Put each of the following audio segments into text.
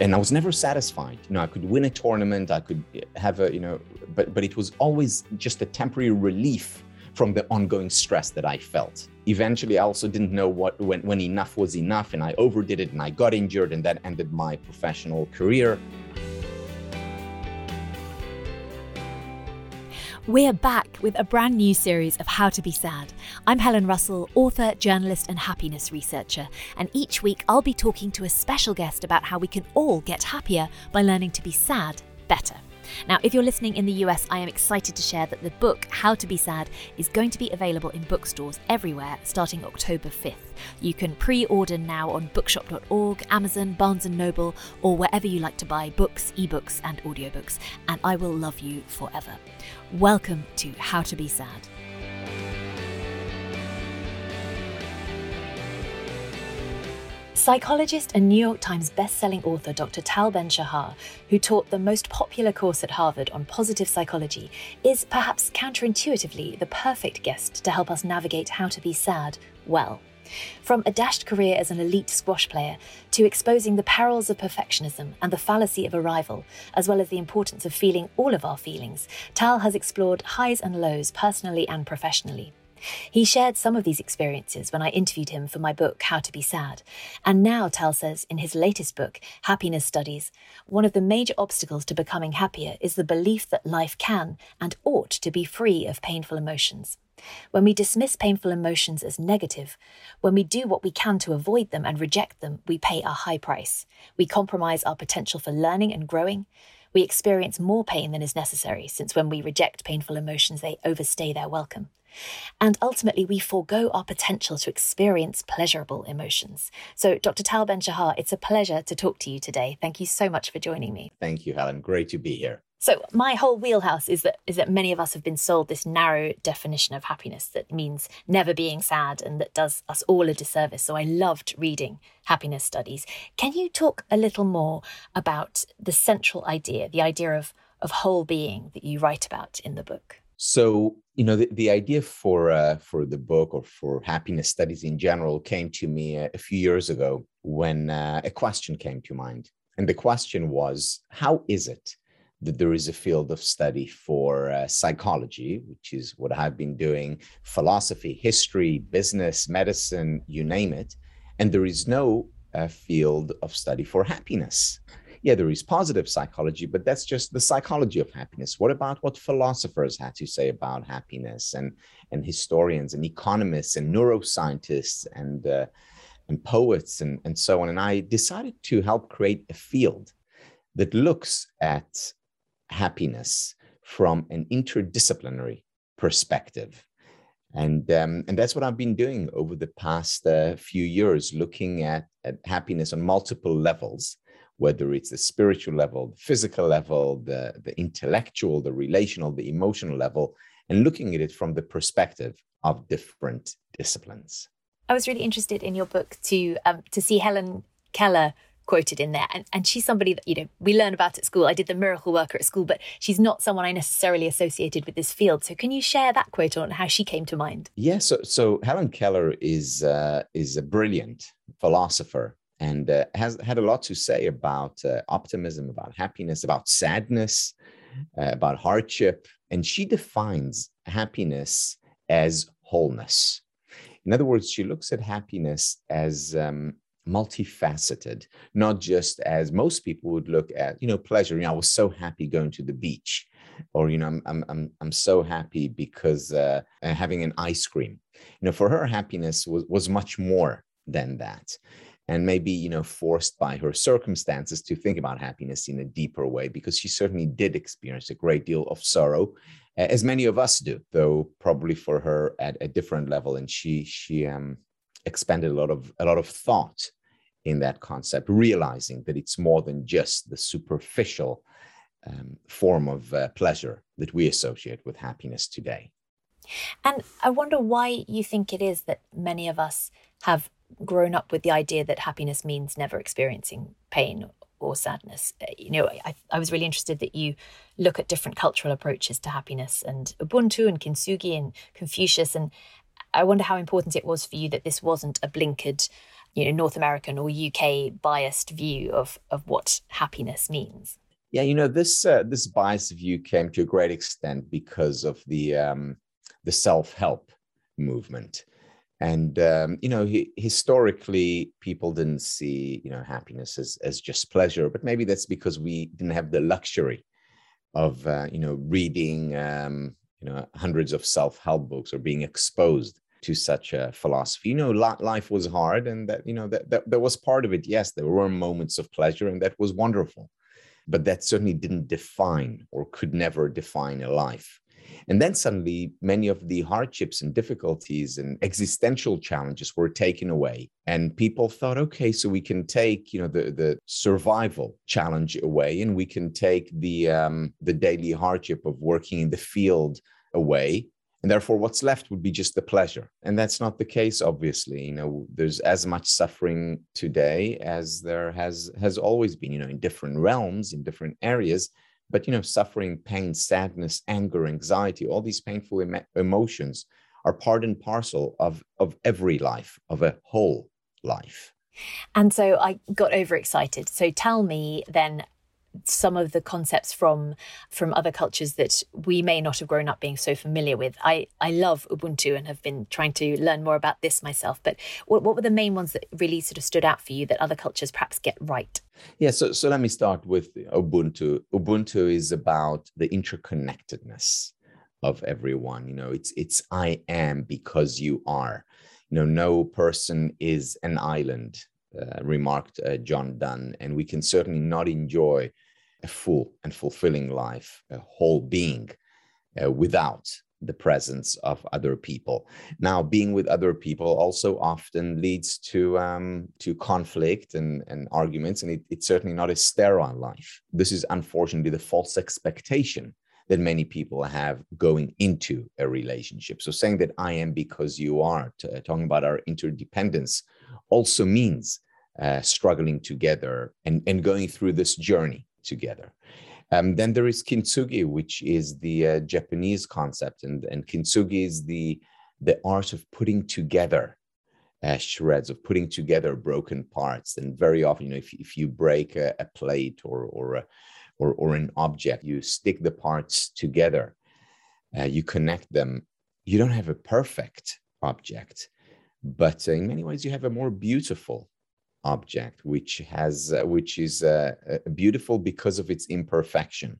and I was never satisfied. You know, I could win a tournament, I could have a, you know, but but it was always just a temporary relief from the ongoing stress that I felt. Eventually, I also didn't know what when, when enough was enough, and I overdid it, and I got injured, and that ended my professional career. We're back with a brand new series of How to Be Sad. I'm Helen Russell, author, journalist, and happiness researcher. And each week I'll be talking to a special guest about how we can all get happier by learning to be sad better. Now, if you're listening in the US, I am excited to share that the book, How to Be Sad, is going to be available in bookstores everywhere starting October 5th. You can pre order now on bookshop.org, Amazon, Barnes & Noble, or wherever you like to buy books, ebooks, and audiobooks, and I will love you forever. Welcome to How to Be Sad. Psychologist and New York Times best-selling author Dr. Tal Ben-Shahar, who taught the most popular course at Harvard on positive psychology, is perhaps counterintuitively the perfect guest to help us navigate how to be sad well. From a dashed career as an elite squash player to exposing the perils of perfectionism and the fallacy of arrival, as well as the importance of feeling all of our feelings, Tal has explored highs and lows personally and professionally. He shared some of these experiences when I interviewed him for my book, How to Be Sad. And now, Tal says in his latest book, Happiness Studies, one of the major obstacles to becoming happier is the belief that life can and ought to be free of painful emotions. When we dismiss painful emotions as negative, when we do what we can to avoid them and reject them, we pay a high price. We compromise our potential for learning and growing. We experience more pain than is necessary, since when we reject painful emotions, they overstay their welcome. And ultimately, we forego our potential to experience pleasurable emotions. So, Dr. Tal Ben Shahar, it's a pleasure to talk to you today. Thank you so much for joining me. Thank you, Helen. Great to be here. So my whole wheelhouse is that is that many of us have been sold this narrow definition of happiness that means never being sad and that does us all a disservice. So I loved reading happiness studies. Can you talk a little more about the central idea, the idea of of whole being that you write about in the book? So, you know, the, the idea for uh, for the book or for happiness studies in general came to me a, a few years ago when uh, a question came to mind, and the question was, how is it that there is a field of study for uh, psychology, which is what I've been doing, philosophy, history, business, medicine, you name it, and there is no uh, field of study for happiness yeah, there is positive psychology, but that's just the psychology of happiness. What about what philosophers had to say about happiness, and and historians and economists and neuroscientists and uh, and poets and and so on? And I decided to help create a field that looks at happiness from an interdisciplinary perspective. And, um, and that's what I've been doing over the past uh, few years, looking at, at happiness on multiple levels whether it's the spiritual level, the physical level, the, the intellectual, the relational, the emotional level, and looking at it from the perspective of different disciplines. I was really interested in your book to um, to see Helen Keller quoted in there. And, and she's somebody that, you know, we learn about at school. I did the miracle worker at school, but she's not someone I necessarily associated with this field. So can you share that quote on how she came to mind? Yeah, so, so Helen Keller is, uh, is a brilliant philosopher and uh, has had a lot to say about uh, optimism, about happiness, about sadness, uh, about hardship. And she defines happiness as wholeness. In other words, she looks at happiness as um, multifaceted, not just as most people would look at, you know, pleasure. You know, I was so happy going to the beach, or you know, I'm I'm I'm, I'm so happy because uh, having an ice cream. You know, for her, happiness was was much more than that and maybe you know forced by her circumstances to think about happiness in a deeper way because she certainly did experience a great deal of sorrow as many of us do though probably for her at a different level and she she um expended a lot of a lot of thought in that concept realizing that it's more than just the superficial um, form of uh, pleasure that we associate with happiness today and i wonder why you think it is that many of us have grown up with the idea that happiness means never experiencing pain or sadness. Uh, you know, I, I was really interested that you look at different cultural approaches to happiness and Ubuntu and Kintsugi and Confucius. And I wonder how important it was for you that this wasn't a blinkered you know North American or UK biased view of of what happiness means. Yeah, you know this uh, this biased view came to a great extent because of the um, the self help movement, and um, you know he, historically people didn't see you know happiness as as just pleasure, but maybe that's because we didn't have the luxury of uh, you know reading um, you know hundreds of self help books or being exposed to such a philosophy. You know, life was hard, and that you know that, that that was part of it. Yes, there were moments of pleasure, and that was wonderful, but that certainly didn't define or could never define a life. And then suddenly, many of the hardships and difficulties and existential challenges were taken away. And people thought, okay, so we can take, you know, the, the survival challenge away, and we can take the um, the daily hardship of working in the field away and therefore what's left would be just the pleasure. And that's not the case obviously. You know there's as much suffering today as there has has always been you know in different realms in different areas. But you know suffering pain sadness anger anxiety all these painful em- emotions are part and parcel of of every life of a whole life. And so I got overexcited. So tell me then some of the concepts from from other cultures that we may not have grown up being so familiar with. I I love Ubuntu and have been trying to learn more about this myself. But what, what were the main ones that really sort of stood out for you that other cultures perhaps get right? Yeah, so so let me start with Ubuntu. Ubuntu is about the interconnectedness of everyone. You know, it's it's I am because you are. You know, no person is an island. Uh, remarked uh, John Donne, and we can certainly not enjoy a full and fulfilling life, a whole being, uh, without the presence of other people. Now, being with other people also often leads to um, to conflict and, and arguments, and it, it's certainly not a sterile life. This is unfortunately the false expectation that many people have going into a relationship. So, saying that I am because you are, to, talking about our interdependence, also means uh, struggling together and, and going through this journey together. Um, then there is kintsugi, which is the uh, Japanese concept, and, and kintsugi is the the art of putting together uh, shreds, of putting together broken parts. And very often, you know, if, if you break a, a plate or or, a, or or an object, you stick the parts together, uh, you connect them. You don't have a perfect object, but in many ways, you have a more beautiful object which has uh, which is uh, uh, beautiful because of its imperfection.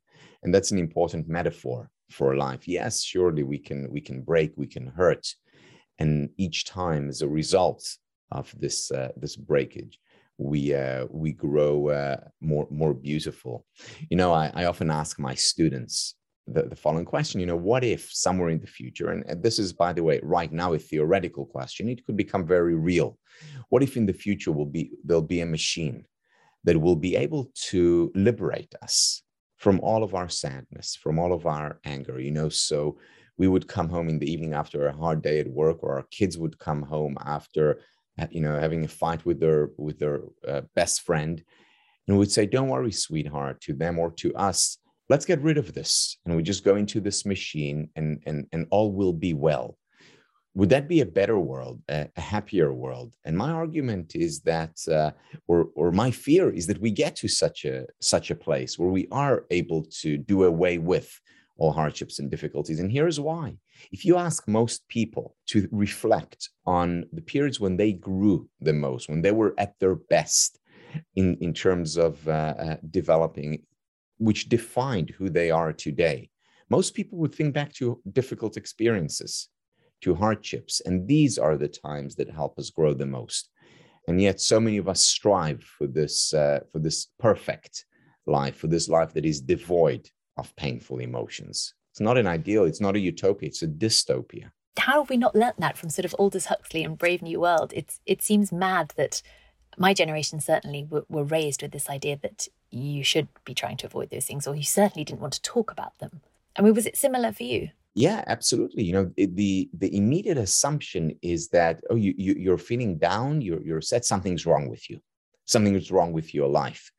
And that's an important metaphor for life. Yes surely we can we can break we can hurt. And each time as a result of this uh, this breakage we uh, we grow uh, more more beautiful. You know I, I often ask my students the, the following question you know what if somewhere in the future and, and this is by the way right now a theoretical question it could become very real. What if in the future will be there'll be a machine that will be able to liberate us from all of our sadness from all of our anger you know? So we would come home in the evening after a hard day at work or our kids would come home after you know having a fight with their with their uh, best friend and would say don't worry sweetheart to them or to us let's get rid of this and we just go into this machine and and and all will be well. Would that be a better world a, a happier world? And my argument is that uh, or or my fear is that we get to such a such a place where we are able to do away with all hardships and difficulties and here's why. If you ask most people to reflect on the periods when they grew the most when they were at their best in, in terms of uh, uh, developing which defined who they are today. Most people would think back to difficult experiences, to hardships, and these are the times that help us grow the most. And yet, so many of us strive for this uh, for this perfect life, for this life that is devoid of painful emotions. It's not an ideal. It's not a utopia. It's a dystopia. How have we not learnt that from sort of Aldous Huxley and Brave New World? It's it seems mad that my generation certainly were, were raised with this idea that you should be trying to avoid those things, or you certainly didn't want to talk about them. I mean, was it similar for you? Yeah, absolutely. You know, it, the the immediate assumption is that oh, you, you you're feeling down, you're you're sad, something's wrong with you, something is wrong with your life.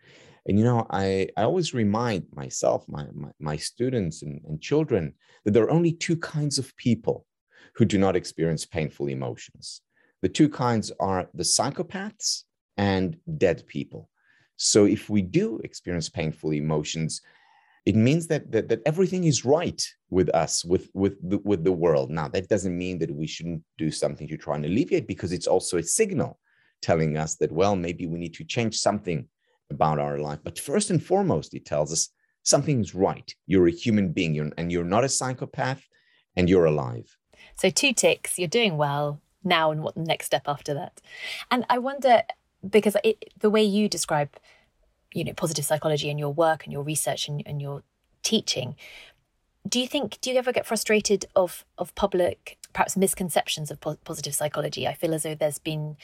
And you know, I I always remind myself, my my, my students and, and children that there are only two kinds of people who do not experience painful emotions. The two kinds are the psychopaths and dead people. So if we do experience painful emotions, it means that, that, that everything is right with us, with, with, the, with the world. Now, that doesn't mean that we shouldn't do something to try and alleviate because it's also a signal telling us that, well, maybe we need to change something about our life. But first and foremost, it tells us something's right. You're a human being you're, and you're not a psychopath and you're alive. So, two ticks, you're doing well now, and what the next step after that? And I wonder, because it, the way you describe, you know, positive psychology and your work and your research and, and your teaching, do you think do you ever get frustrated of of public perhaps misconceptions of po- positive psychology? I feel as though there's been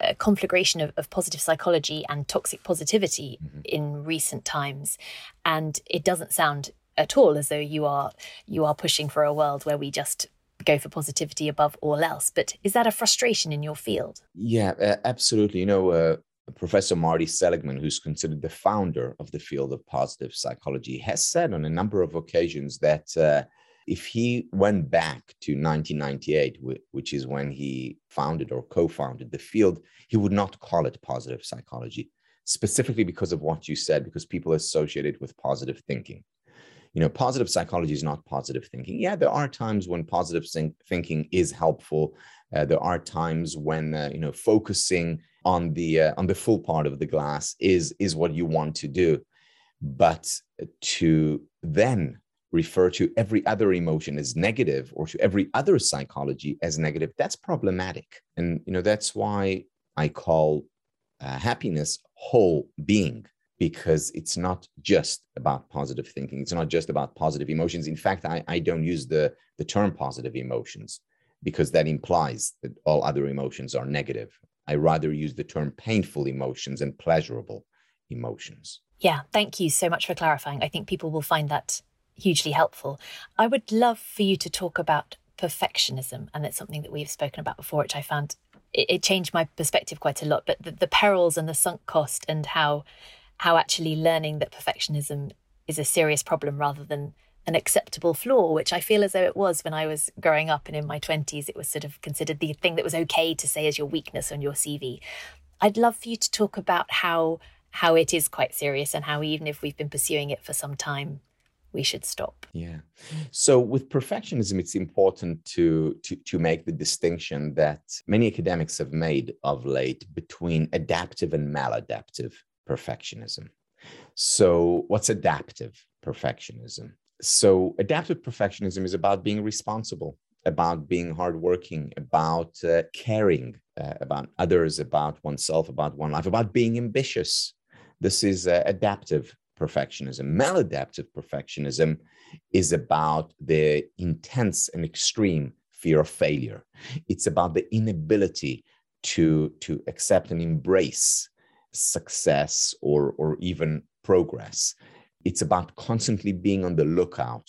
a conflagration of, of positive psychology and toxic positivity mm-hmm. in recent times, and it doesn't sound at all as though you are you are pushing for a world where we just go for positivity above all else. But is that a frustration in your field? Yeah, uh, absolutely. You know, uh, Professor Marty Seligman, who's considered the founder of the field of positive psychology, has said on a number of occasions that uh, if he went back to 1998, which is when he founded or co founded the field, he would not call it positive psychology, specifically because of what you said, because people associate it with positive thinking you know positive psychology is not positive thinking. Yeah there are times when positive thinking is helpful. Uh, there are times when uh, you know focusing on the uh, on the full part of the glass is is what you want to do. But to then refer to every other emotion as negative or to every other psychology as negative that's problematic. And you know that's why i call uh, happiness whole being because it's not just about positive thinking. It's not just about positive emotions. In fact, I, I don't use the, the term positive emotions because that implies that all other emotions are negative. I rather use the term painful emotions and pleasurable emotions. Yeah, thank you so much for clarifying. I think people will find that hugely helpful. I would love for you to talk about perfectionism, and it's something that we've spoken about before, which I found it, it changed my perspective quite a lot. But the, the perils and the sunk cost, and how how actually learning that perfectionism is a serious problem rather than an acceptable flaw, which I feel as though it was when I was growing up and in my 20s. It was sort of considered the thing that was okay to say as your weakness on your CV. I'd love for you to talk about how how it is quite serious and how even if we've been pursuing it for some time, we should stop. Yeah. So with perfectionism, it's important to, to, to make the distinction that many academics have made of late between adaptive and maladaptive perfectionism. So, what's adaptive perfectionism? So, adaptive perfectionism is about being responsible, about being hardworking, about uh, caring uh, about others, about oneself, about one life, about being ambitious. This is uh, adaptive perfectionism. Maladaptive perfectionism is about the intense and extreme fear of failure. It's about the inability to, to accept and embrace success or, or even progress. It's about constantly being on the lookout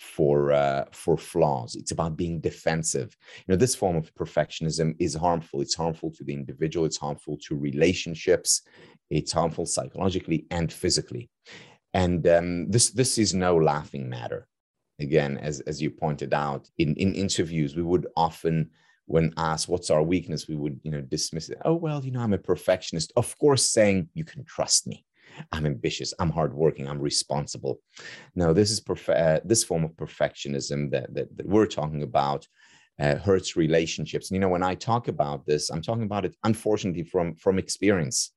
for uh, for flaws. It's about being defensive. You know, this form of perfectionism is harmful. It's harmful to the individual. It's harmful to relationships. It's harmful psychologically and physically. And um, this this is no laughing matter. Again, as as you pointed out in in interviews, we would often when asked what's our weakness, we would, you know, dismiss it. Oh, well, you know, I'm a perfectionist. Of course, saying you can trust me. I'm ambitious. I'm hardworking. I'm responsible. Now, this is uh, this form of perfectionism that, that, that we're talking about uh, hurts relationships. And, you know, when I talk about this, I'm talking about it, unfortunately, from from experience.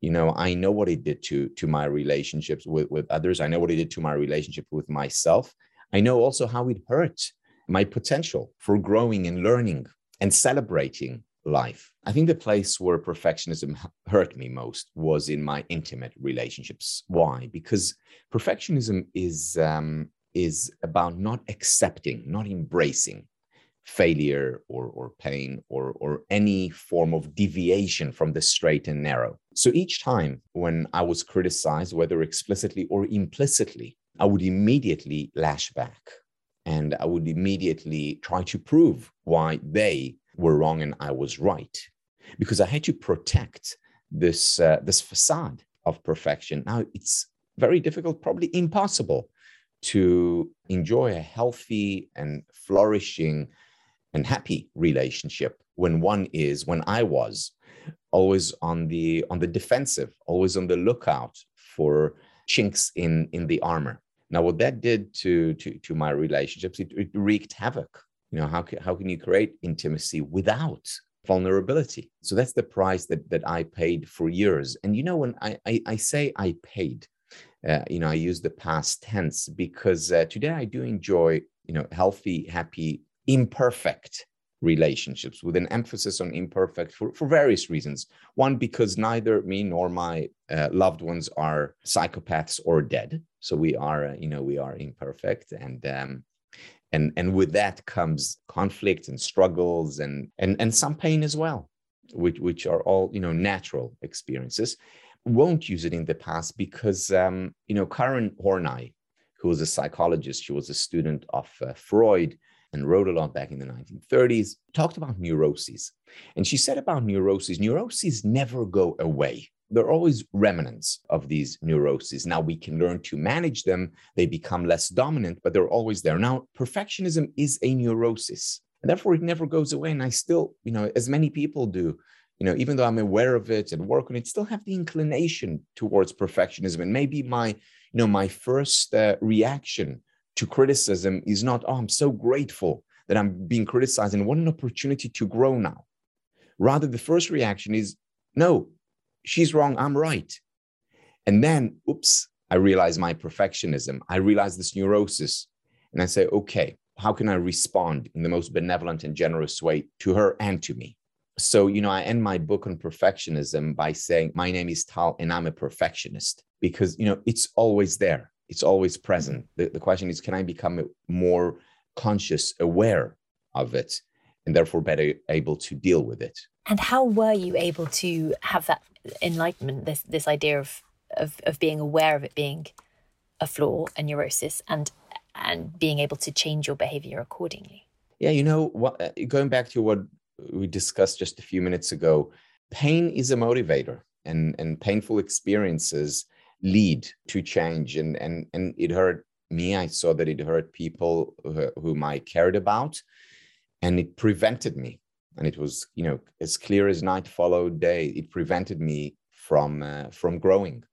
You know, I know what it did to to my relationships with with others. I know what it did to my relationship with myself. I know also how it hurt my potential for growing and learning and celebrating life. I think the place where perfectionism hurt me most was in my intimate relationships. Why? Because perfectionism is um, is about not accepting, not embracing failure or, or pain or, or any form of deviation from the straight and narrow. So each time when I was criticized, whether explicitly or implicitly, I would immediately lash back and I would immediately try to prove why they were wrong and I was right, because I had to protect this uh, this facade of perfection. Now it's very difficult, probably impossible, to enjoy a healthy and flourishing and happy relationship when one is when i was always on the on the defensive always on the lookout for chinks in in the armor now what that did to to to my relationships it, it wreaked havoc. You know how how can you create intimacy without vulnerability? So that's the price that that i paid for years. And you know when i i, I say i paid uh, you know i use the past tense because uh, today i do enjoy you know healthy happy imperfect relationships with an emphasis on imperfect for, for various reasons. One because neither me nor my uh, loved ones are psychopaths or dead. So we are uh, you know we are imperfect and um, and and with that comes conflict and struggles and and and some pain as well which which are all you know natural experiences. Won't use it in the past because um, you know karen horney who was a psychologist she was a student of uh, freud and wrote a lot back in the 1930s talked about neuroses and she said about neuroses neuroses never go away there are always remnants of these neuroses. Now we can learn to manage them. They become less dominant, but they're always there. Now, perfectionism is a neurosis, and therefore it never goes away. And I still, you know, as many people do, you know, even though I'm aware of it and work on it, still have the inclination towards perfectionism. And maybe my, you know, my first uh, reaction to criticism is not, oh, I'm so grateful that I'm being criticized and what an opportunity to grow now. Rather, the first reaction is, no, she's wrong, I'm right. And then, oops, I realize my perfectionism. I realize this neurosis. And I say, okay, how can I respond in the most benevolent and generous way to her and to me? So, you know, I end my book on perfectionism by saying, My name is Tal and I'm a perfectionist because, you know, it's always there, it's always present. The, the question is, can I become more conscious, aware of it, and therefore better able to deal with it? And how were you able to have that enlightenment, this this idea of of of being aware of it being a flaw, a neurosis, and and being able to change your behavior accordingly? Yeah, you know, what, uh, going back to what we discussed just a few minutes ago, pain is a motivator, and and painful experiences lead to change, and and and it hurt me. I saw that it hurt people whom I cared about, and it prevented me. And it was you know as clear as night followed day it prevented me from uh, from growing.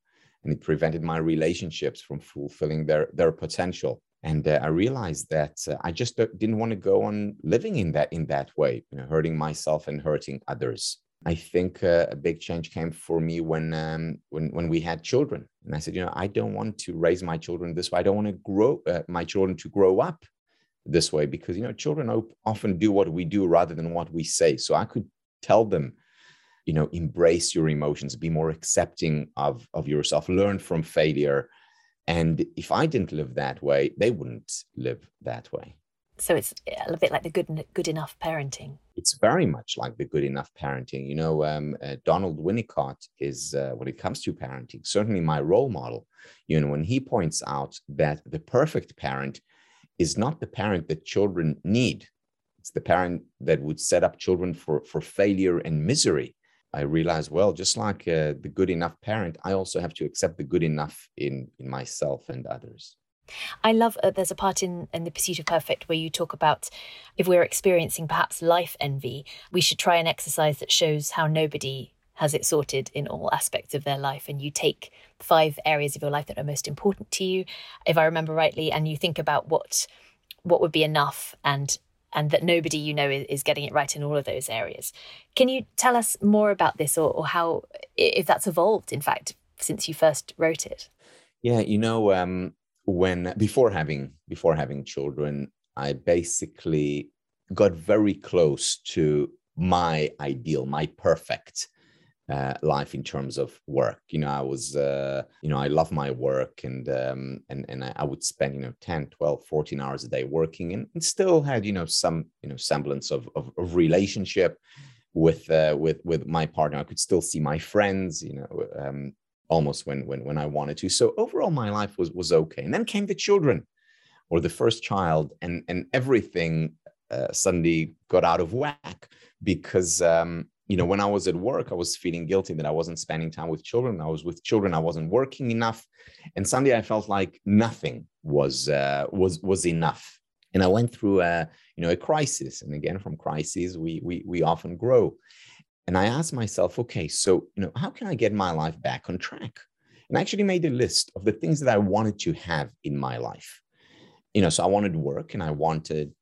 And it prevented my relationships from fulfilling their their potential. And uh, i realized that uh, i just didn't want to go on living in that in that way you know hurting myself and hurting others i think uh, a big change came for me when um, when when we had children. And i said you know i don't want to raise my children this way. I don't want to grow uh, my children to grow up this way because you know children often do what we do rather than what we say. So i could tell them you know embrace your emotions. Be more accepting of of yourself. Learn from failure. And if i didn't live that way they wouldn't live that way so it's a bit like the good good enough parenting it's very much like the good enough parenting you know um, uh, donald winnicott is uh, when it comes to parenting certainly my role model you know when he points out that the perfect parent is not the parent that children need. It's the parent that would set up children for, for failure and misery. I realize, well, just like uh, the good enough parent, I also have to accept the good enough in, in myself and others. I love uh, there's a part in, in The Pursuit of Perfect where you talk about if we're experiencing perhaps life envy, we should try an exercise that shows how nobody has it sorted in all aspects of their life. And you take five areas of your life that are most important to you. If i remember rightly and you think about what what would be enough and and that nobody you know is, getting it right in all of those areas. Can you tell us more about this or, or how if that's evolved in fact since you first wrote it? Yeah you know um when before having before having children i basically got very close to my ideal my perfect uh, life in terms of work. You know, I was, uh, you know, I love my work and, um, and, and I would spend, you know, 10, 12, 14 hours a day working and, and still had, you know, some, you know, semblance of, of, of relationship with, uh, with, with my partner. I could still see my friends, you know, um, almost when, when, when I wanted to. So overall, my life was, was okay. And then came the children or the first child and, and everything uh, suddenly got out of whack because, um, you know, when I was at work, I was feeling guilty that I wasn't spending time with children. I was with children. I wasn't working enough, and suddenly I felt like nothing was uh, was was enough. And I went through a you know, a crisis. And again, from crises, we, we, we often grow. And I asked myself, okay, so, you know, how can I get my life back on track? And I actually made a list of the things that I wanted to have in my life. You know, so I wanted work and I wanted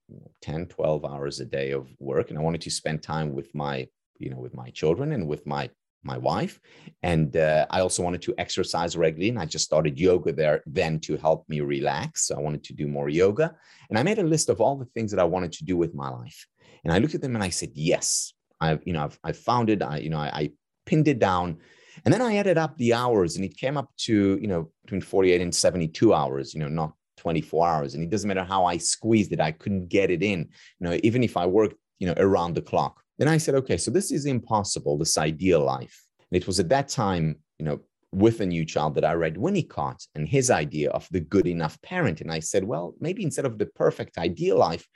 10, 12 hours a day of work. And I wanted to spend time with my, you know, with my children and with my my wife. And uh, I also wanted to exercise regularly. And I just started yoga there then to help me relax. So I wanted to do more yoga. And I made a list of all the things that I wanted to do with my life. And I looked at them and I said, yes, I've, you know, I've, I've found it. I, you know, I, I pinned it down. And then I added up the hours and it came up to, you know, between 48 and 72 hours, you know, not 24 hours. And it doesn't matter how I squeezed it, I couldn't get it in, you know, even if I worked, you know, around the clock. Then I said, okay, so this is impossible, this ideal life. And it was at that time, you know, with a new child that I read Winnicott and his idea of the good enough parent. And I said, well, maybe instead of the perfect ideal life,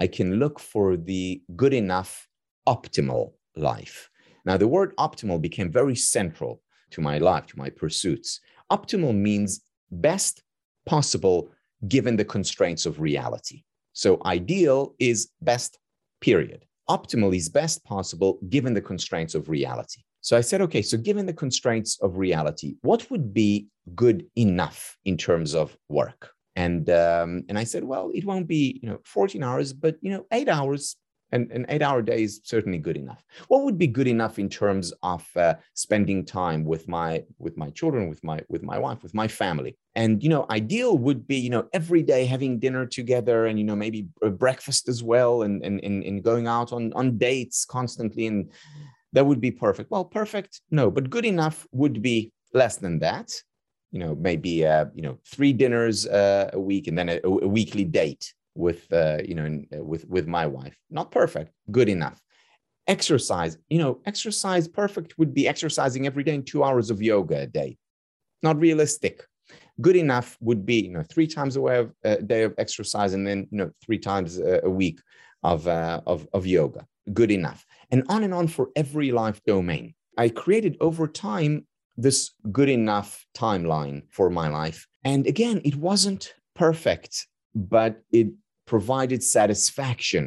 I can look for the good enough optimal life. Now, the word optimal became very central to my life, to my pursuits. Optimal means best possible given the constraints of reality. So, ideal is best, period. Optimal is best possible given the constraints of reality. So I said, okay, so given the constraints of reality, what would be good enough in terms of work? And um, and I said, well, it won't be you know 14 hours, but you know eight hours. And an eight-hour day is certainly good enough. What would be good enough in terms of uh, spending time with my with my children, with my with my wife, with my family? And you know, ideal would be you know every day having dinner together, and you know maybe breakfast as well, and and and, and going out on on dates constantly, and that would be perfect. Well, perfect, no, but good enough would be less than that. You know, maybe uh, you know three dinners uh, a week and then a, a weekly date with uh, you know uh, with with my wife. Not perfect, good enough. Exercise, you know, exercise perfect would be exercising every day in two hours of yoga a day. Not realistic. Good enough would be you know three times a, a day of exercise and then you know three times a, a week of, uh, of of yoga. Good enough and on and on for every life domain. I created over time this good enough timeline for my life. And again, it wasn't perfect, but it provided satisfaction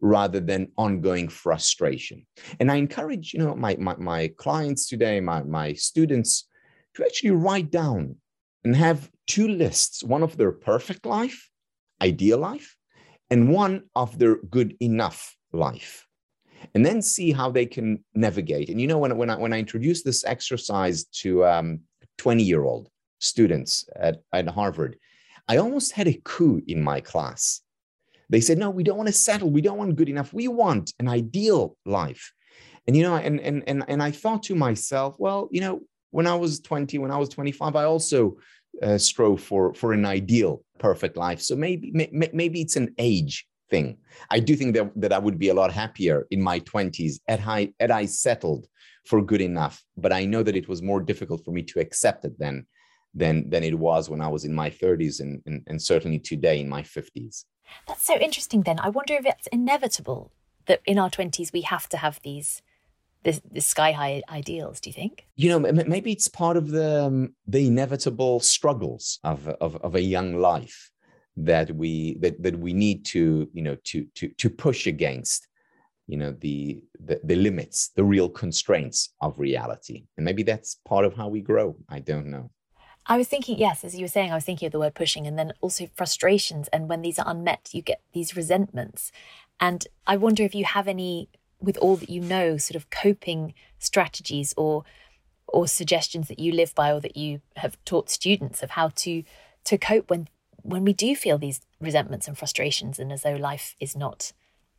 rather than ongoing frustration. And I encourage, you know, my, my, my clients today, my, my students to actually write down and have two lists, one of their perfect life, ideal life, and one of their good enough life and then see how they can navigate. And you know, when, when I when I introduced this exercise to um, 20 year old students at, at Harvard, I almost had a coup in my class. They said, no, we don't want to settle. We don't want good enough. We want an ideal life. And you know, and and and and I thought to myself, well, you know, when I was 20, when I was 25, I also uh, strove for for an ideal perfect life. So maybe maybe it's an age thing. I do think that, that I would be a lot happier in my 20s had I, had I settled for good enough. But I know that it was more difficult for me to accept it then than, than it was when I was in my 30s and, and, and certainly today in my 50s. That's so interesting then. I wonder if it's inevitable that in our 20s we have to have these this, this sky high ideals do you think? You know maybe it's part of the um, the inevitable struggles of, of of a young life that we that, that we need to you know to to to push against you know the, the the limits the real constraints of reality. And maybe that's part of how we grow. I don't know I was thinking, yes, as you were saying, I was thinking of the word pushing and then also frustrations. And when these are unmet, you get these resentments. And I wonder if you have any, with all that you know, sort of coping strategies or or suggestions that you live by or that you have taught students of how to to cope when when we do feel these resentments and frustrations and as though life is not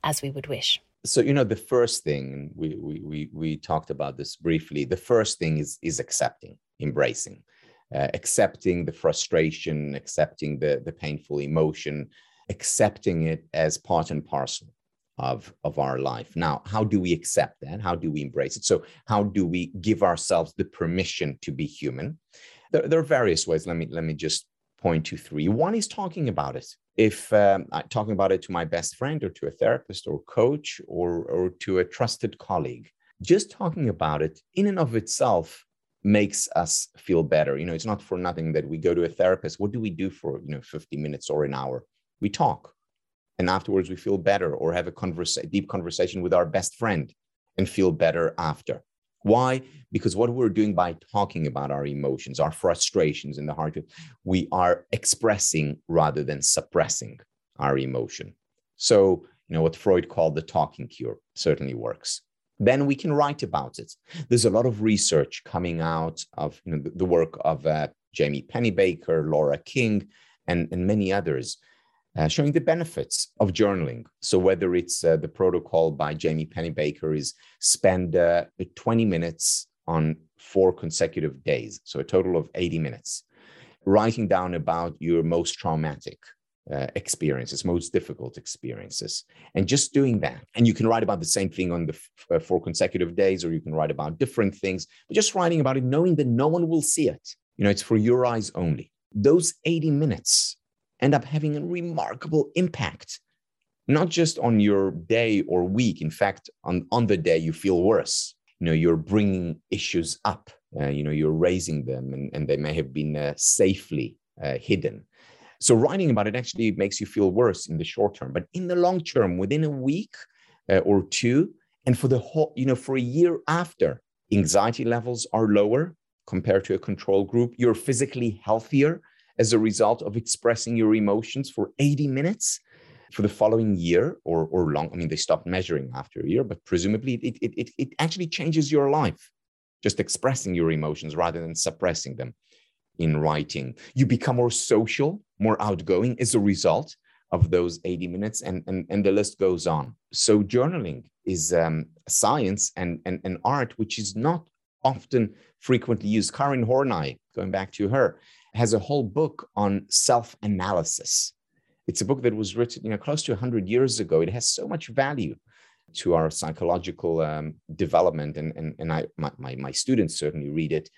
as we would wish so you know the first thing we we we, we talked about this briefly the first thing is is accepting embracing uh, accepting the frustration accepting the the painful emotion accepting it as part and parcel of of our life. Now how do we accept that? How do we embrace it? So how do we give ourselves the permission to be human? There, there are various ways. Let me let me just point to three. One is talking about it. If um, talking about it to my best friend or to a therapist or coach or, or to a trusted colleague, just talking about it in and of itself makes us feel better. You know, it's not for nothing that we go to a therapist. What do we do for, you know, 50 minutes or an hour? We talk. and afterwards we feel better, or have a conversa- deep conversation with our best friend and feel better after. Why? Because what we're doing by talking about our emotions, our frustrations in the heart, we are expressing rather than suppressing our emotion. So, you know, what Freud called the talking cure certainly works. Then we can write about it. There's a lot of research coming out of you know, the, work of uh, Jamie Pennebaker, Laura King, and, and many others uh, showing the benefits of journaling. So whether it's uh, the protocol by Jamie Pennebaker is spend uh, 20 minutes on four consecutive days, so a total of 80 minutes, writing down about your most traumatic uh, experiences, most difficult experiences, and just doing that. And you can write about the same thing on the f- uh, four consecutive days, or you can write about different things, but just writing about it, knowing that no one will see it. You know, it's for your eyes only. Those 80 minutes end up having a remarkable impact, not just on your day or week. In fact, on, on the day you feel worse. You know, you're bringing issues up. Uh, you know, you're raising them, and, and they may have been uh, safely uh, hidden. So writing about it actually makes you feel worse in the short term, but in the long term, within a week uh, or two, and for the whole, you know, for a year after, anxiety levels are lower compared to a control group. You're physically healthier as a result of expressing your emotions for 80 minutes for the following year or, or long. I mean, they stopped measuring after a year, but presumably it, it, it, it actually changes your life, just expressing your emotions rather than suppressing them in writing. You become more social, more outgoing as a result of those 80 minutes, and, and, and the list goes on. So, journaling is um, science and, and, and art, which is not often frequently used. Karen Horney, going back to her, has a whole book on self analysis. It's a book that was written you know, close to 100 years ago. It has so much value to our psychological um, development. And, and, and I, my, my, my students certainly read it.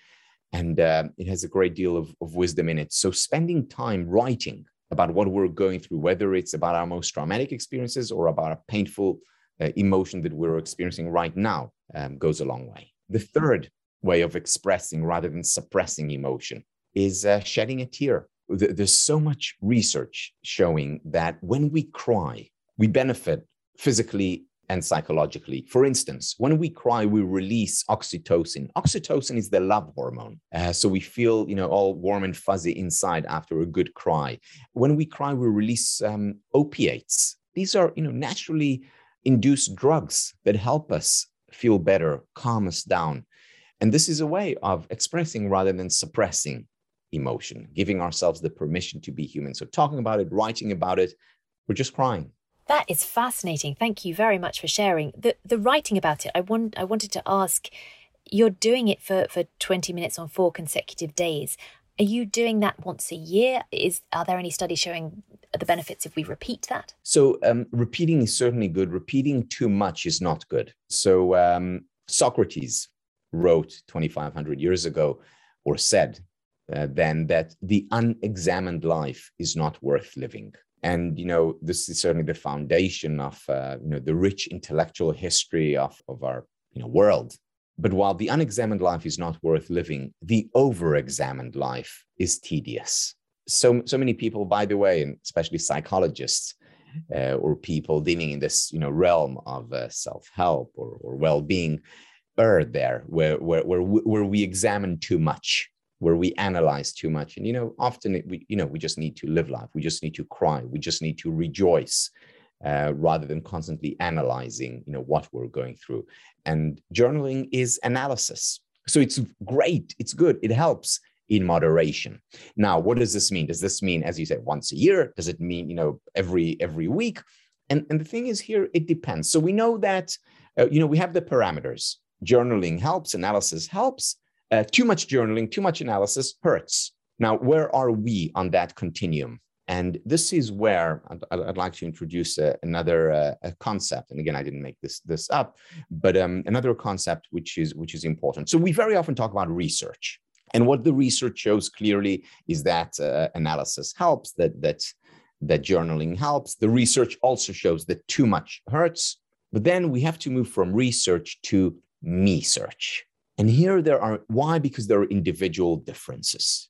And uh, it has a great deal of, of wisdom in it. So, spending time writing about what we're going through, whether it's about our most traumatic experiences or about a painful uh, emotion that we're experiencing right now, um, goes a long way. The third way of expressing rather than suppressing emotion is uh, shedding a tear. There's so much research showing that when we cry, we benefit physically and psychologically. For instance, when we cry, we release oxytocin. Oxytocin is the love hormone. Uh, so we feel, you know, all warm and fuzzy inside after a good cry. When we cry, we release um, opiates. These are, you know, naturally induced drugs that help us feel better, calm us down. And this is a way of expressing rather than suppressing emotion, giving ourselves the permission to be human. So, talking about it, writing about it, we're just crying. That is fascinating. Thank you very much for sharing. The the writing about it, I want I wanted to ask, you're doing it for, for 20 minutes on four consecutive days. Are you doing that once a year? Is are there any studies showing the benefits if we repeat that? So um, repeating is certainly good. Repeating too much is not good. So um, Socrates wrote 2,500 years ago, or said uh, then that the unexamined life is not worth living and you know this is certainly the foundation of uh, you know the rich intellectual history of, of our you know world. But while the unexamined life is not worth living the over-examined life is tedious. So so many people by the way and especially psychologists uh, or people dealing in this you know realm of uh, self-help or, or well-being are there where, where where where we examine too much where we analyze too much. And you know often it, we you know we just need to live life. We just need to cry. We just need to rejoice uh, rather than constantly analyzing you know what we're going through. And journaling is analysis. So it's great. It's good. It helps in moderation. Now what does this mean? Does this mean as you said once a year? Does it mean you know every every week? And and the thing is here it depends. So we know that uh, you know we have the parameters. Journaling helps analysis helps uh, too much journaling, too much analysis hurts. Now, where are we on that continuum? And this is where I'd, I'd like to introduce uh, another uh, concept. And again, I didn't make this this up, but um, another concept which is which is important. So we very often talk about research, and what the research shows clearly is that uh, analysis helps, that that that journaling helps. The research also shows that too much hurts. But then we have to move from research to me search. And here there are, why? Because there are individual differences.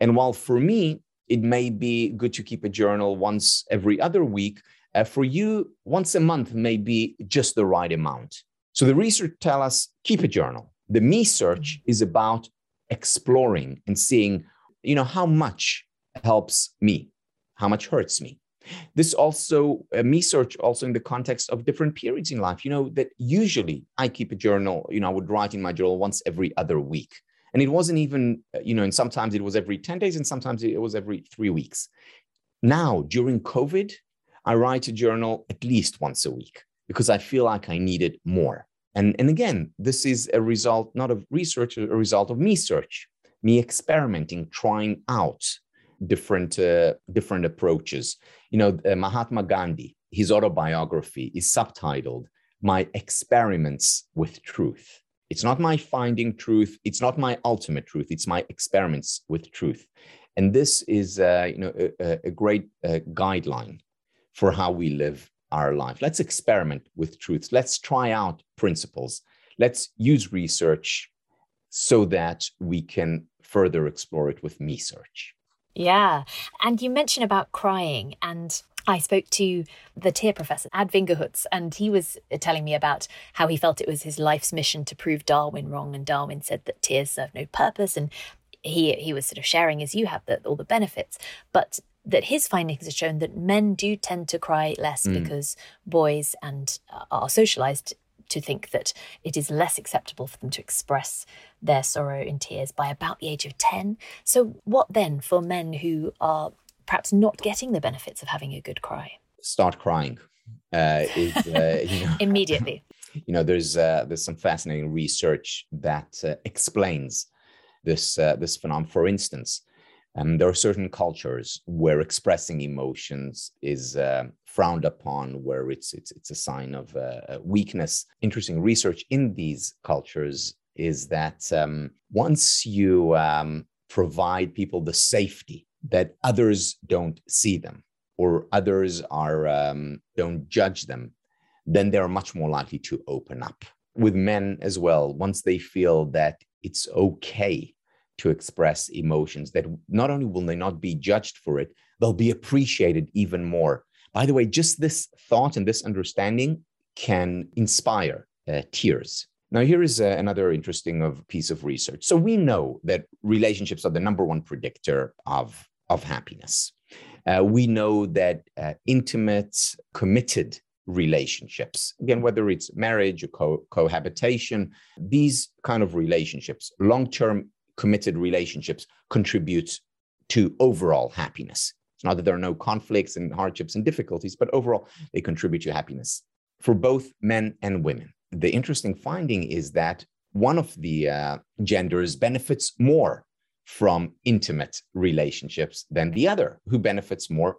And while for me, it may be good to keep a journal once every other week, Uh, for you, once a month may be just the right amount. So the research tell us keep a journal. The me search mm-hmm. is about exploring and seeing, you know, how much helps me, how much hurts me. This also, uh, me search also in the context of different periods in life, you know, that usually I keep a journal, you know, I would write in my journal once every other week. And it wasn't even, uh, you know, and sometimes it was every 10 days and sometimes it was every three weeks. Now, during COVID, I write a journal at least once a week because I feel like I need it more. And, and again, this is a result not of research, a result of me search, me experimenting, trying out different uh, different approaches. You know, uh, Mahatma Gandhi, his autobiography is subtitled "My Experiments with Truth." It's not my finding truth. It's not my ultimate truth. It's my experiments with truth, and this is uh, you know a, a great uh, guideline for how we live our life. Let's experiment with truths. Let's try out principles. Let's use research so that we can further explore it with me search. Yeah. And you mentioned about crying and I spoke to the Tear professor, Ad Vingerhoets, and he was telling me about how he felt it was his life's mission to prove Darwin wrong. And Darwin said that tears serve no purpose. And he, he was sort of sharing, as you have, that all the benefits. But that his findings have shown that men do tend to cry less mm. because boys and uh, are socialized to think that it is less acceptable for them to express their sorrow in tears by about the age of 10. So, what then for men who are perhaps not getting the benefits of having a good cry? Start crying. Uh, is, uh, you know, Immediately. You know, there's uh, there's some fascinating research that uh, explains this uh, this phenomenon. For instance, um, there are certain cultures where expressing emotions is uh, frowned upon, where it's it's it's a sign of uh, weakness. Interesting research in these cultures is that um, once you um, provide people the safety that others don't see them or others are um, don't judge them, then they're much more likely to open up. With men as well, once they feel that it's okay to express emotions that not only will they not be judged for it, they'll be appreciated even more. By the way, just this thought and this understanding can inspire uh, tears. Now, here is uh, another interesting of piece of research. So we know that relationships are the number one predictor of, of happiness. Uh, we know that uh, intimate, committed relationships, again, whether it's marriage or co- cohabitation, these kind of relationships, long term committed relationships contributes to overall happiness. Not that there are no conflicts and hardships and difficulties, but overall, they contribute to happiness for both men and women. The interesting finding is that one of the uh, genders benefits more from intimate relationships than the other. Who benefits more?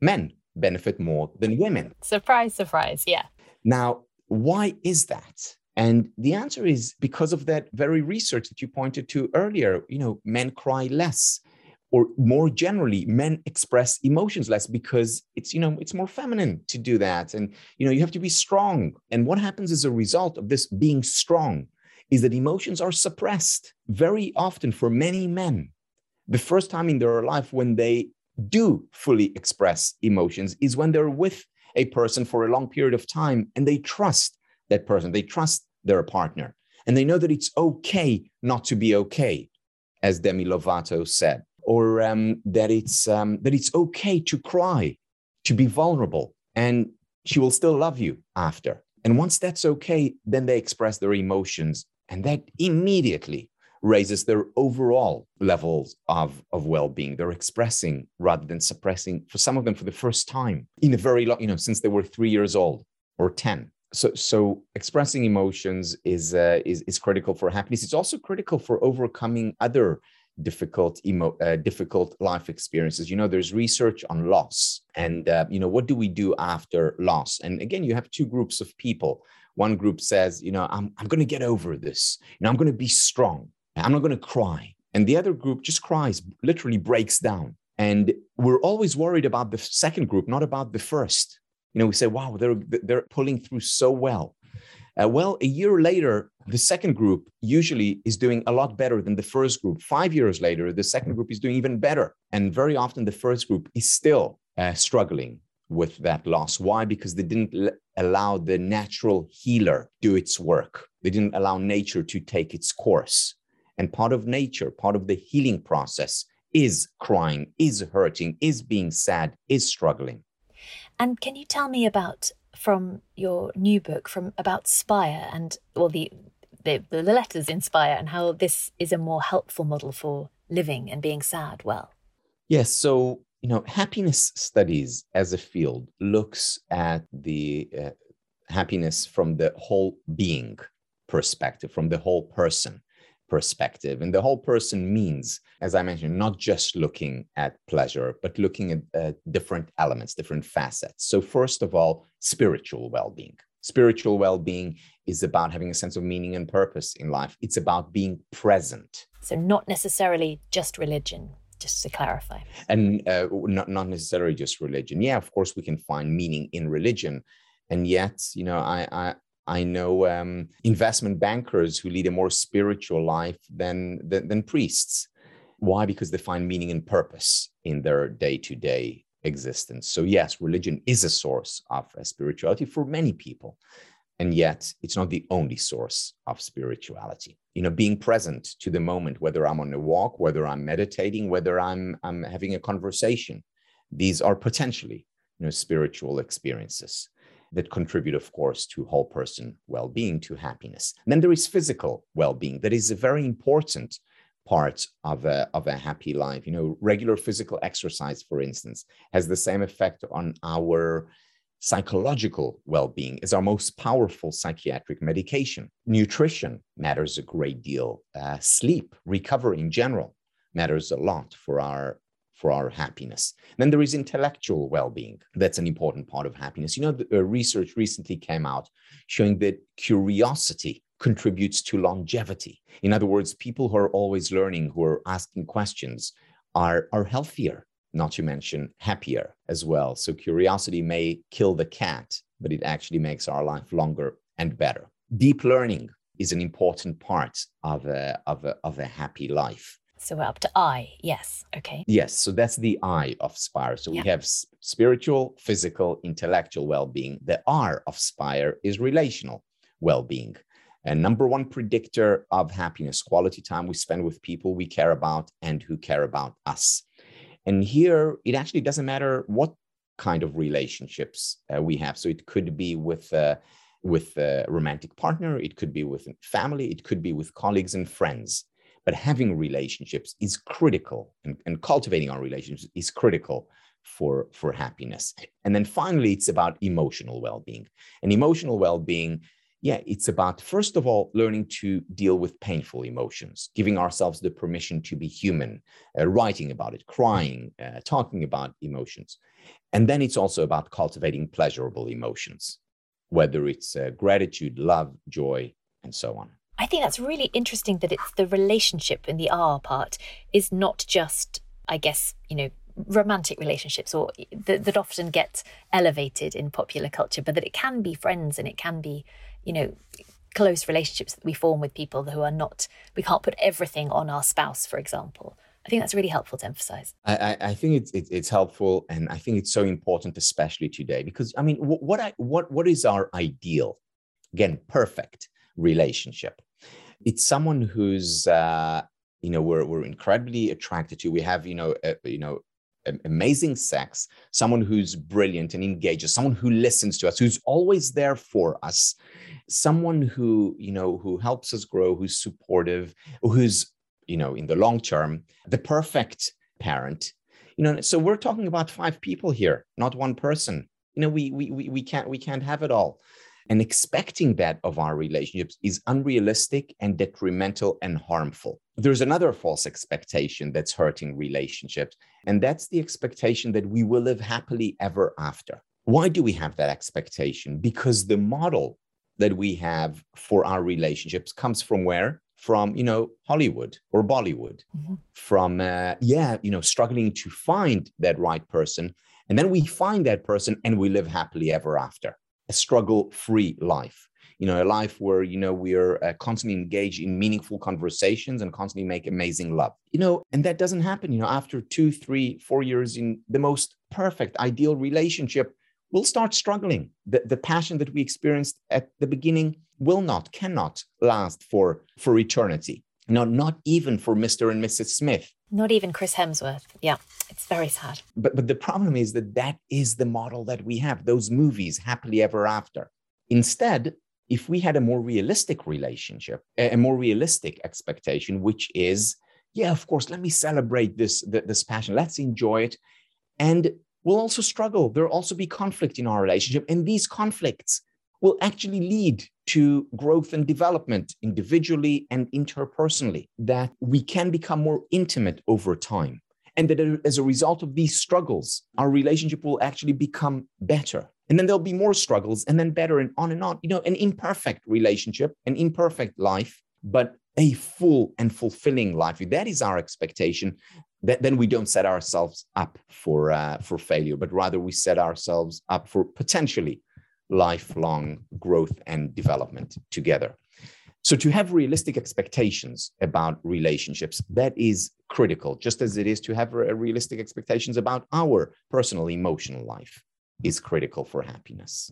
Men benefit more than women. Surprise, surprise. Yeah. Now, why is that? And the answer is because of that very research that you pointed to earlier. You know, men cry less, or more generally, men express emotions less because it's, you know, it's more feminine to do that. And, you know, you have to be strong. And what happens as a result of this being strong is that emotions are suppressed very often for many men. The first time in their life when they do fully express emotions is when they're with a person for a long period of time and they trust that person. They trust their partner and they know that it's okay not to be okay, as Demi Lovato said, or um, that it's um, that it's okay to cry, to be vulnerable, and she will still love you after. And once that's okay, then they express their emotions, and that immediately raises their overall levels of, of well-being. They're expressing rather than suppressing for some of them for the first time in a very long, you know, since they were three years old or 10 so so expressing emotions is uh, is is critical for happiness it's also critical for overcoming other difficult emo uh, difficult life experiences. You know there's research on loss and uh, you know what do we do after loss? And again you have two groups of people. One group says you know i'm, I'm going to get over this. You know i'm going to be strong. I'm not going to cry. And the other group just cries literally breaks down. And we're always worried about the second group not about the first. You know, we say, wow, they're, they're pulling through so well. Uh, well, a year later, the second group usually is doing a lot better than the first group. Five years later, the second group is doing even better. And very often, the first group is still uh, struggling with that loss. Why? Because they didn't l- allow the natural healer do its work. They didn't allow nature to take its course. And part of nature, part of the healing process is crying, is hurting, is being sad, is struggling. And can you tell me about from your new book from about Spire and well the the, the letters inspire and how this is a more helpful model for living and being sad well? Yes, so you know, happiness studies as a field looks at the uh, happiness from the whole being perspective, from the whole person perspective. And the whole person means, as I mentioned, not just looking at pleasure, but looking at uh, different elements, different facets. So, first of all, spiritual well being. Spiritual well being is about having a sense of meaning and purpose in life, it's about being present. So, not necessarily just religion just to clarify. And uh, not not necessarily just religion. Yeah, of course we can find meaning in religion, and yet you know I I. I know um, investment bankers who lead a more spiritual life than, than, than priests. Why? Because they find meaning and purpose in their day to day existence. So, yes, religion is a source of uh, spirituality for many people and yet it's not the only source of spirituality you know being present to the moment whether i'm on a walk whether i'm meditating whether i'm i'm having a conversation these are potentially you know spiritual experiences that contribute of course to whole person well-being to happiness and then there is physical well-being that is a very important part of a, of a happy life you know regular physical exercise for instance has the same effect on our Psychological well being is our most powerful psychiatric medication. Nutrition matters a great deal. Uh, sleep, recovery in general, matters a lot for our for our happiness. Then there is intellectual well-being. That's an important part of happiness. You know, the, uh, research recently came out showing that curiosity contributes to longevity. In other words, people who are always learning, who are asking questions, are are healthier not to mention happier as well. So curiosity may kill the cat, but it actually makes our life longer and better. Deep learning is an important part of a, of a, of a happy life. So we're up to I, yes. Okay. Yes. So that's the I of Spire. So yeah. we have spiritual, physical, intellectual well being. The R of Spire is relational well being. And number one predictor of happiness, quality time we spend with people we care about and who care about us. And here, it actually doesn't matter what kind of relationships uh, we have. So it could be with uh, with a romantic partner, it could be with family, it could be with colleagues and friends. But having relationships is critical, and, and cultivating our relationships is critical for for happiness. And then finally, it's about emotional well-being. And emotional well-being yeah, it's about, first of all, learning to deal with painful emotions, giving ourselves the permission to be human, uh, writing about it, crying, uh, talking about emotions. And then it's also about cultivating pleasurable emotions, whether it's uh, gratitude, love, joy, and so on. I think that's really interesting that it's the relationship in the R part is not just, I guess, you know, romantic relationships or that, that often get elevated in popular culture, but that it can be friends and it can be you know, close relationships that we form with people who are not, we can't put everything on our spouse, for example. I think that's really helpful to emphasize. I, I think it's, it's, it's helpful, and I think it's so important, especially today, because I mean, what I what what is our ideal? Again, perfect relationship. It's someone who's uh, you know we're we're incredibly attracted to. We have you know you know amazing sex, someone who's brilliant and engages, someone who listens to us, who's always there for us, someone who you know who helps us grow who's supportive who's you know in the long term the perfect parent. You know so we're talking about five people here not one person. You know we we we, we can't we can't have it all and expecting that of our relationships is unrealistic and detrimental and harmful there's another false expectation that's hurting relationships and that's the expectation that we will live happily ever after why do we have that expectation because the model that we have for our relationships comes from where? From you know Hollywood or Bollywood, mm-hmm. from uh, yeah you know struggling to find that right person, and then we find that person and we live happily ever after. A struggle-free life you know a life where you know we are uh, constantly engaged in meaningful conversations and constantly make amazing love you know and that doesn't happen you know after two three four years in the most perfect ideal relationship we'll start struggling. The, the passion that we experienced at the beginning will not, cannot last for, for eternity. No, not even for Mr. and Mrs. Smith. Not even Chris Hemsworth. Yeah, it's very sad. But, but the problem is that that is the model that we have, those movies, happily ever after. Instead, if we had a more realistic relationship, a more realistic expectation, which is, yeah, of course, let me celebrate this, this passion, let's enjoy it. And we'll also struggle. There'll also be conflict in our relationship. And these conflicts will actually lead to growth and development individually and interpersonally, that we can become more intimate over time. And that as a result of these struggles, our relationship will actually become better. And then there'll be more struggles and then better and on and on. You know, an imperfect relationship, an imperfect life, but a full and fulfilling life. That is our expectation. That then we don't set ourselves up for uh, for failure, but rather we set ourselves up for potentially lifelong growth and development together. So to have realistic expectations about relationships, that is critical, just as it is to have realistic expectations about our personal emotional life is critical for happiness.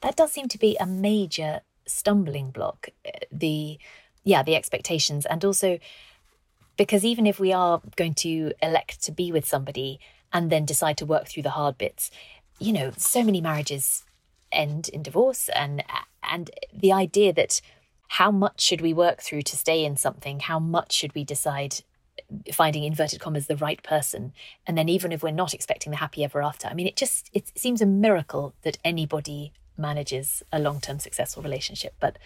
That does seem to be a major stumbling block. Uh, the yeah, the expectations and also because even if we are going to elect to be with somebody and then decide to work through the hard bits, you know, so many marriages end in divorce and and the idea that how much should we work through to stay in something? How much should we decide finding inverted commas the right person? And then even if we're not expecting the happy ever after i mean it just it seems a miracle that anybody manages a long-term successful relationship but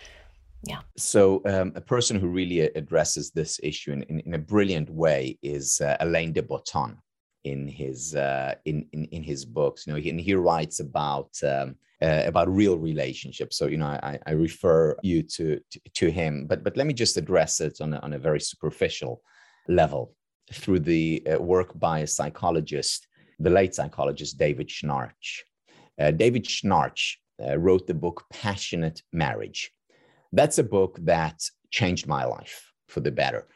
yeah. So um, a person who really addresses this issue in, in, in a brilliant way is uh, alain de botton in his uh, in, in in his books you know he, and he writes about um, uh, about real relationships. So you know, I, I refer you to, to, to him, but but let me just address it on a, on a very superficial level through the uh, work by a psychologist, the late psychologist David Schnarch. Uh, David Schnarch uh, wrote the book Passionate Marriage. That's a book that changed my life for the better.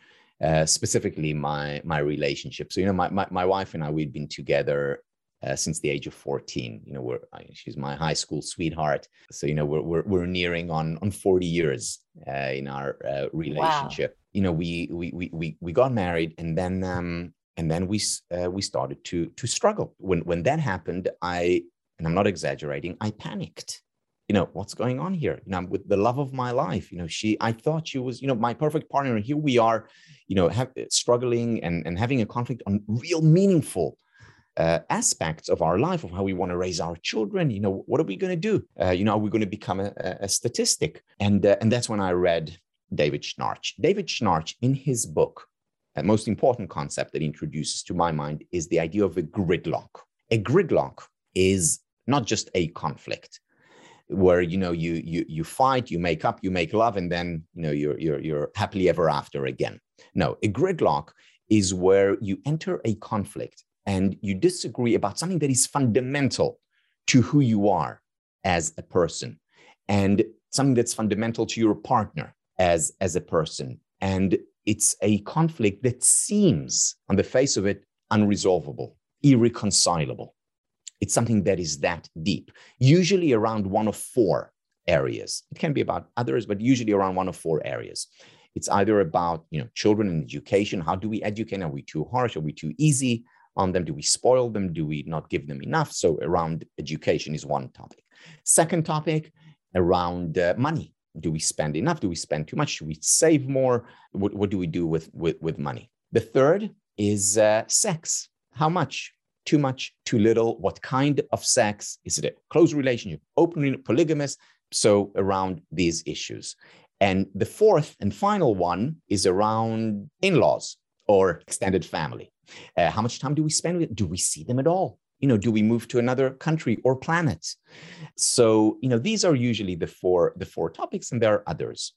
Uh, specifically my my relationship. So you know, my, my my wife and I we'd been together uh, since the age of 14 you know we're she's my high school sweetheart. So you know we're we're, we're nearing on on 40 years uh, in our uh, relationship. Wow. you know we, we we we we got married and then um and then we uh, we started to to struggle. When when that happened i and i'm not exaggerating i panicked you know what's going on here? You know with the love of my life. You know she i thought she was you know my perfect partner. Here we are you know have, struggling and and having a conflict on real meaningful uh, aspects of our life of how we want to raise our children. You know what are we going to do? Uh, you know are we going to become a, a statistic? And uh, and that's when i read david schnarch. David schnarch in his book the most important concept that he introduces to my mind is the idea of a gridlock. A gridlock is not just a conflict where you know you you you fight you make up you make love and then you know you're you're you're happily ever after again no a gridlock is where you enter a conflict and you disagree about something that is fundamental to who you are as a person and something that's fundamental to your partner as, as a person. And it's a conflict that seems, on the face of it, unresolvable, irreconcilable. It's something that is that deep, usually around one of four areas. It can be about others, but usually around one of four areas. It's either about you know children and education. How do we educate? Are we too harsh? Are we too easy? on them? Do we spoil them? Do we not give them enough? So, around education is one topic. Second topic around uh, money. Do we spend enough? Do we spend too much? Should we save more? What, what do we do with, with, with money? The third is uh, sex. How much? Too much, too little? What kind of sex? Is it a close relationship, open, polygamous? So, around these issues. And the fourth and final one is around in laws or extended family. Uh, how much time do we spend with? Do we see them at all? You know, do we move to another country or planet? So, you know, these are usually the four the four topics, and there are others.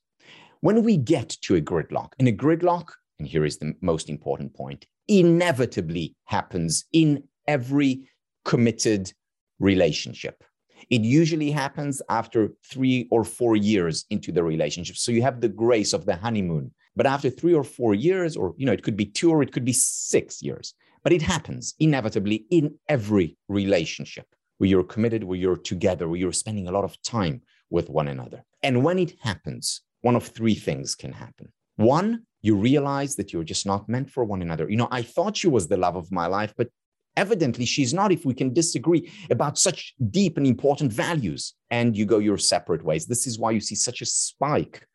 When we get to a gridlock, in a gridlock, and here is the most important point, inevitably happens in every committed relationship. It usually happens after three or four years into the relationship. So you have the grace of the honeymoon. But after three or four years, or you know, it could be two or it could be six years, but it happens inevitably in every relationship where you're committed, where you're together, where you're spending a lot of time with one another. And when it happens, one of three things can happen. One, you realize that you're just not meant for one another. You know, I thought you was the love of my life, but evidently she's not if we can disagree about such deep and important values and you go your separate ways. This is why you see such a spike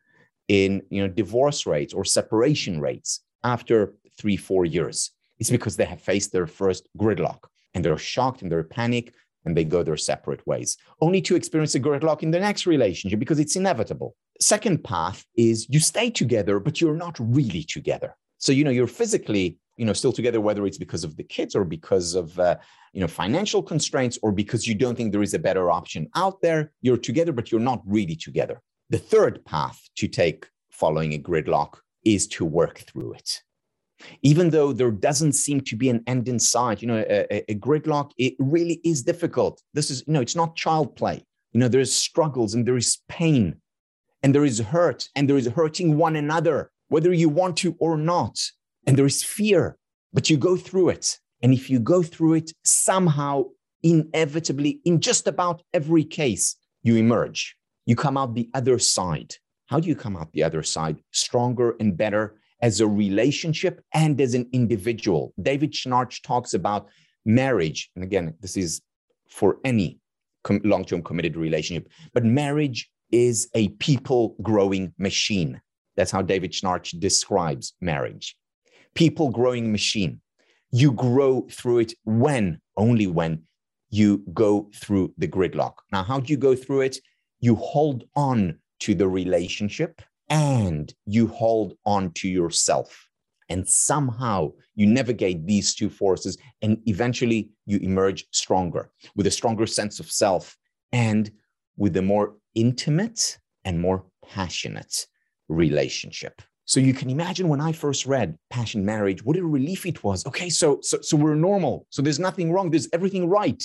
in, you know, divorce rates or separation rates after 3-4 years. It's because they have faced their first gridlock and they're shocked and they're panic and they go their separate ways, only to experience a gridlock in the next relationship because it's inevitable. Second path is you stay together, but you're not really together. So, you know, you're physically, you know, still together, whether it's because of the kids or because of, uh, you know, financial constraints or because you don't think there is a better option out there. You're together, but you're not really together. The third path to take following a gridlock is to work through it even though there doesn't seem to be an end in sight you know a, a, gridlock it really is difficult this is you know it's not child play you know there's struggles and there is pain and there is hurt and there is hurting one another whether you want to or not and there is fear but you go through it and if you go through it somehow inevitably in just about every case you emerge you come out the other side how do you come out the other side stronger and better as a relationship and as an individual. David Schnarch talks about marriage. And again, this is for any com- long term committed relationship, but marriage is a people growing machine. That's how David Schnarch describes marriage. People growing machine. You grow through it when, only when you go through the gridlock. Now, how do you go through it? You hold on to the relationship and you hold on to yourself. And somehow you navigate these two forces, and eventually you emerge stronger with a stronger sense of self and with a more intimate and more passionate relationship. So you can imagine when I first read Passion Marriage, what a relief it was. Okay, so so so we're normal. So there's nothing wrong. There's everything right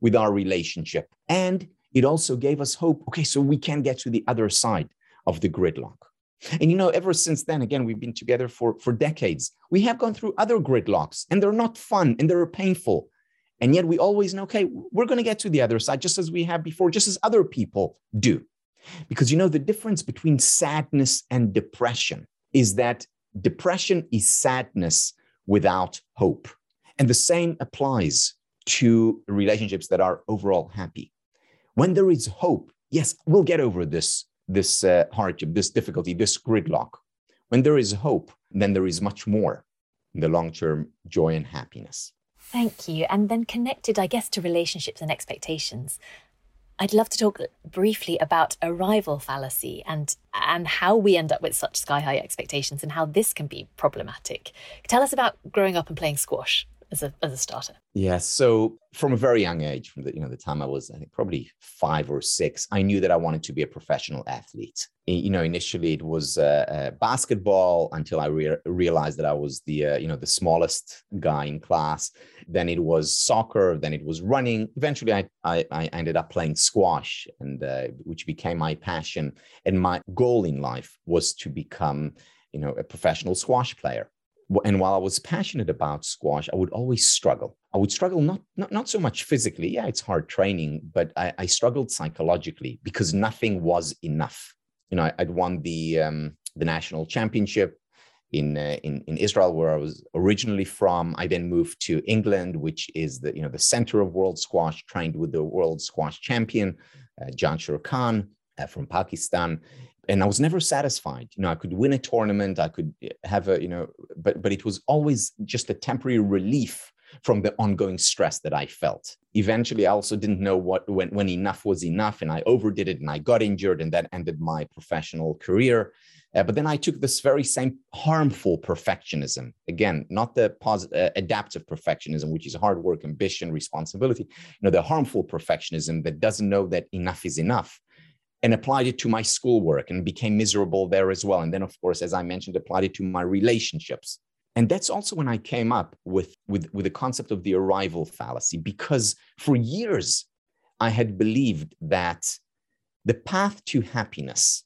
with our relationship. And it also gave us hope. Okay, so we can get to the other side of the gridlock. And you know, ever since then, again, we've been together for, for decades. We have gone through other gridlocks and they're not fun and they're painful. And yet we always know, okay, we're going to get to the other side just as we have before, just as other people do. Because you know, the difference between sadness and depression is that depression is sadness without hope. And the same applies to relationships that are overall happy. When there is hope, yes, we'll get over this this uh, hardship, this difficulty, this gridlock. When there is hope, then there is much more in the long term joy and happiness. Thank you. And then connected, I guess, to relationships and expectations. I'd love to talk briefly about arrival fallacy and and how we end up with such sky high expectations and how this can be problematic. Tell us about growing up and playing squash as a as a starter? Yeah, so from a very young age, from the you know the time I was I think probably five or six, I knew that I wanted to be a professional athlete. You know, initially it was uh, uh, basketball until I re- realized that I was the uh, you know the smallest guy in class. Then it was soccer. Then it was running. Eventually, I I, I ended up playing squash, and uh, which became my passion. And my goal in life was to become you know a professional squash player and while I was passionate about squash, I would always struggle. I would struggle not not, not so much physically. Yeah, it's hard training, but I, I struggled psychologically because nothing was enough. You know, I, would won the um, the national championship in, uh, in in Israel, where I was originally from. I then moved to England, which is the you know the center of world squash. Trained with the world squash champion, uh, Jansher Khan uh, from Pakistan, and I was never satisfied. You know, I could win a tournament, I could eh, have a, you know, but but it was always just a temporary relief from the ongoing stress that I felt. Eventually, I also didn't know what when when enough was enough, and I overdid it, and I got injured, and that ended my professional career. Uh, but then I took this very same harmful perfectionism again, not the positive uh, adaptive perfectionism, which is hard work, ambition, responsibility. You know, the harmful perfectionism that doesn't know that enough is enough and applied it to my schoolwork and became miserable there as well. And then, of course, as I mentioned, applied it to my relationships. And that's also when I came up with, with, with the concept of the arrival fallacy, because for years I had believed that the path to happiness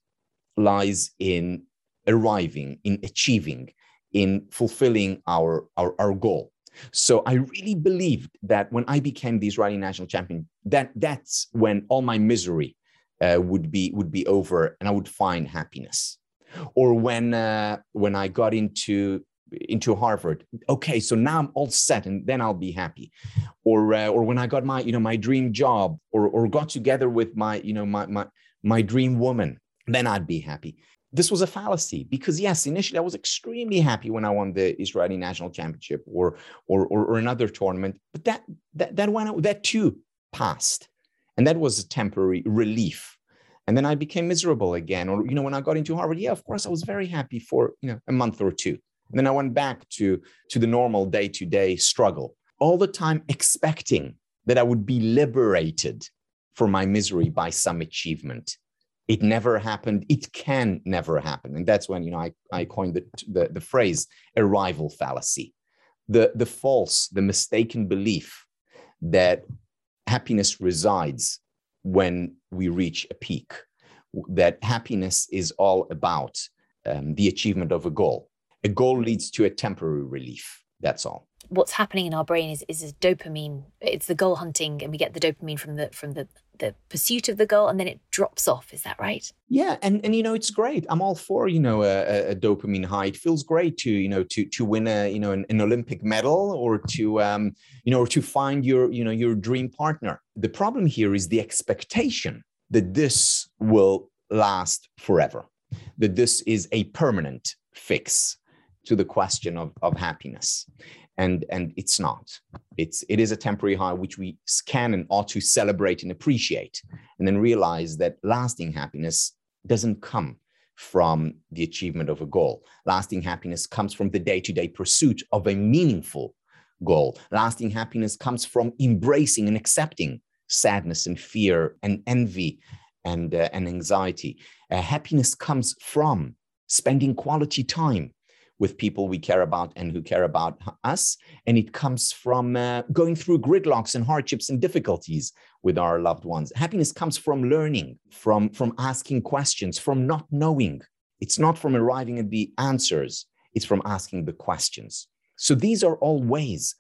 lies in arriving, in achieving, in fulfilling our, our, our goal. So I really believed that when I became the Israeli national champion, that that's when all my misery uh, would be would be over, and I would find happiness. Or when uh, when I got into into Harvard, okay, so now I'm all set, and then I'll be happy. Or uh, or when I got my you know my dream job, or or got together with my you know my my my dream woman, then I'd be happy this was a fallacy because yes initially i was extremely happy when i won the israeli national championship or or or, or another tournament but that that that went out that too passed and that was a temporary relief. And then i became miserable again or you know when i got into harvard yeah of course i was very happy for you know a month or two. And then i went back to to the normal day-to-day struggle all the time expecting that i would be liberated from my misery by some achievement. It never happened. It can never happen. And that's when you know i, I coined the, the, the phrase arrival fallacy. The, the false the mistaken belief that happiness resides when we reach a peak. That happiness is all about um, the achievement of a goal. A goal leads to a temporary relief. That's all. What's happening in our brain is is dopamine it's the goal hunting and we get the dopamine from the from the the pursuit of the goal and then it drops off. Is that right? Yeah and and you know it's great. I'm all for you know a, a dopamine high. It feels great to you know to to win a you know an, an olympic medal or to um you know or to find your you know your dream partner. The problem here is the expectation that this will last forever that this is a permanent fix to the question of, of happiness and and it's not. It's it is a temporary high which we scan and ought to celebrate and appreciate and then realize that lasting happiness doesn't come from the achievement of a goal. Lasting happiness comes from the day-to-day pursuit of a meaningful goal. Lasting happiness comes from embracing and accepting sadness and fear and envy and uh, and anxiety. Uh, happiness comes from spending quality time with people we care about and who care about us. And it comes from uh, going through gridlocks and hardships and difficulties with our loved ones. Happiness comes from learning, from, from asking questions, from not knowing. It's not from arriving at the answers, it's from asking the questions. So these are all ways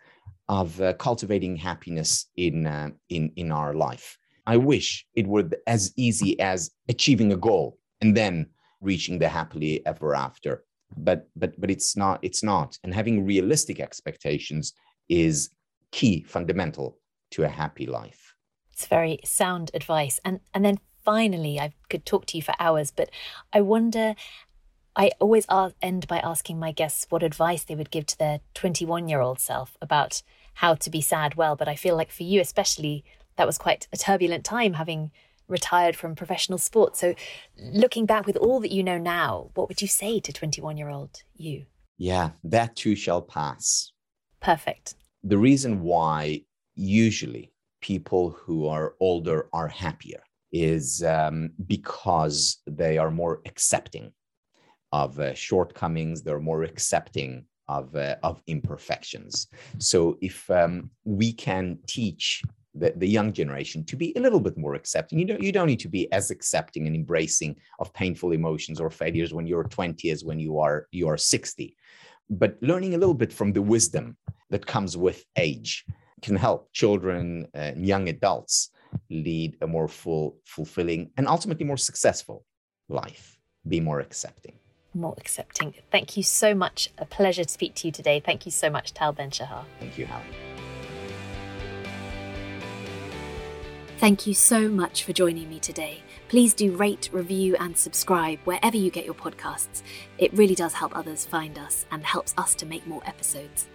of uh, cultivating happiness in, uh, in, in our life. I wish it were as easy as achieving a goal and then reaching the happily ever after but but but it's not it's not. And having realistic expectations is key fundamental to a happy life. It's very sound advice. And and then finally i could talk to you for hours but i wonder i always end by asking my guests what advice they would give to their 21 year old self about how to be sad. Well but i feel like for you especially that was quite a turbulent time having retired from professional sports. So, looking back with all that you know now, what would you say to 21 year old you? Yeah, that too shall pass. Perfect. The reason why usually people who are older are happier is um, because they are more accepting of uh, shortcomings, they're more accepting of, uh, of imperfections. So, if um, we can teach the, the young generation to be a little bit more accepting. You don't, you don't need to be as accepting and embracing of painful emotions or failures when you're 20 as when you are you are 60. But learning a little bit from the wisdom that comes with age can help children uh, and young adults lead a more full, fulfilling, and ultimately more successful life. Be more accepting. More accepting. Thank you so much. A pleasure to speak to you today. Thank you so much, Tal Ben Shahar. Thank you, Helen. Thank you so much for joining me today. Please do rate, review, and subscribe wherever you get your podcasts. It really does help others find us and helps us to make more episodes.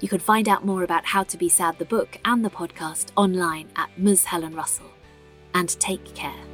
You can find out more about How to Be Sad, the book, and the podcast online at Ms. Helen Russell. And take care.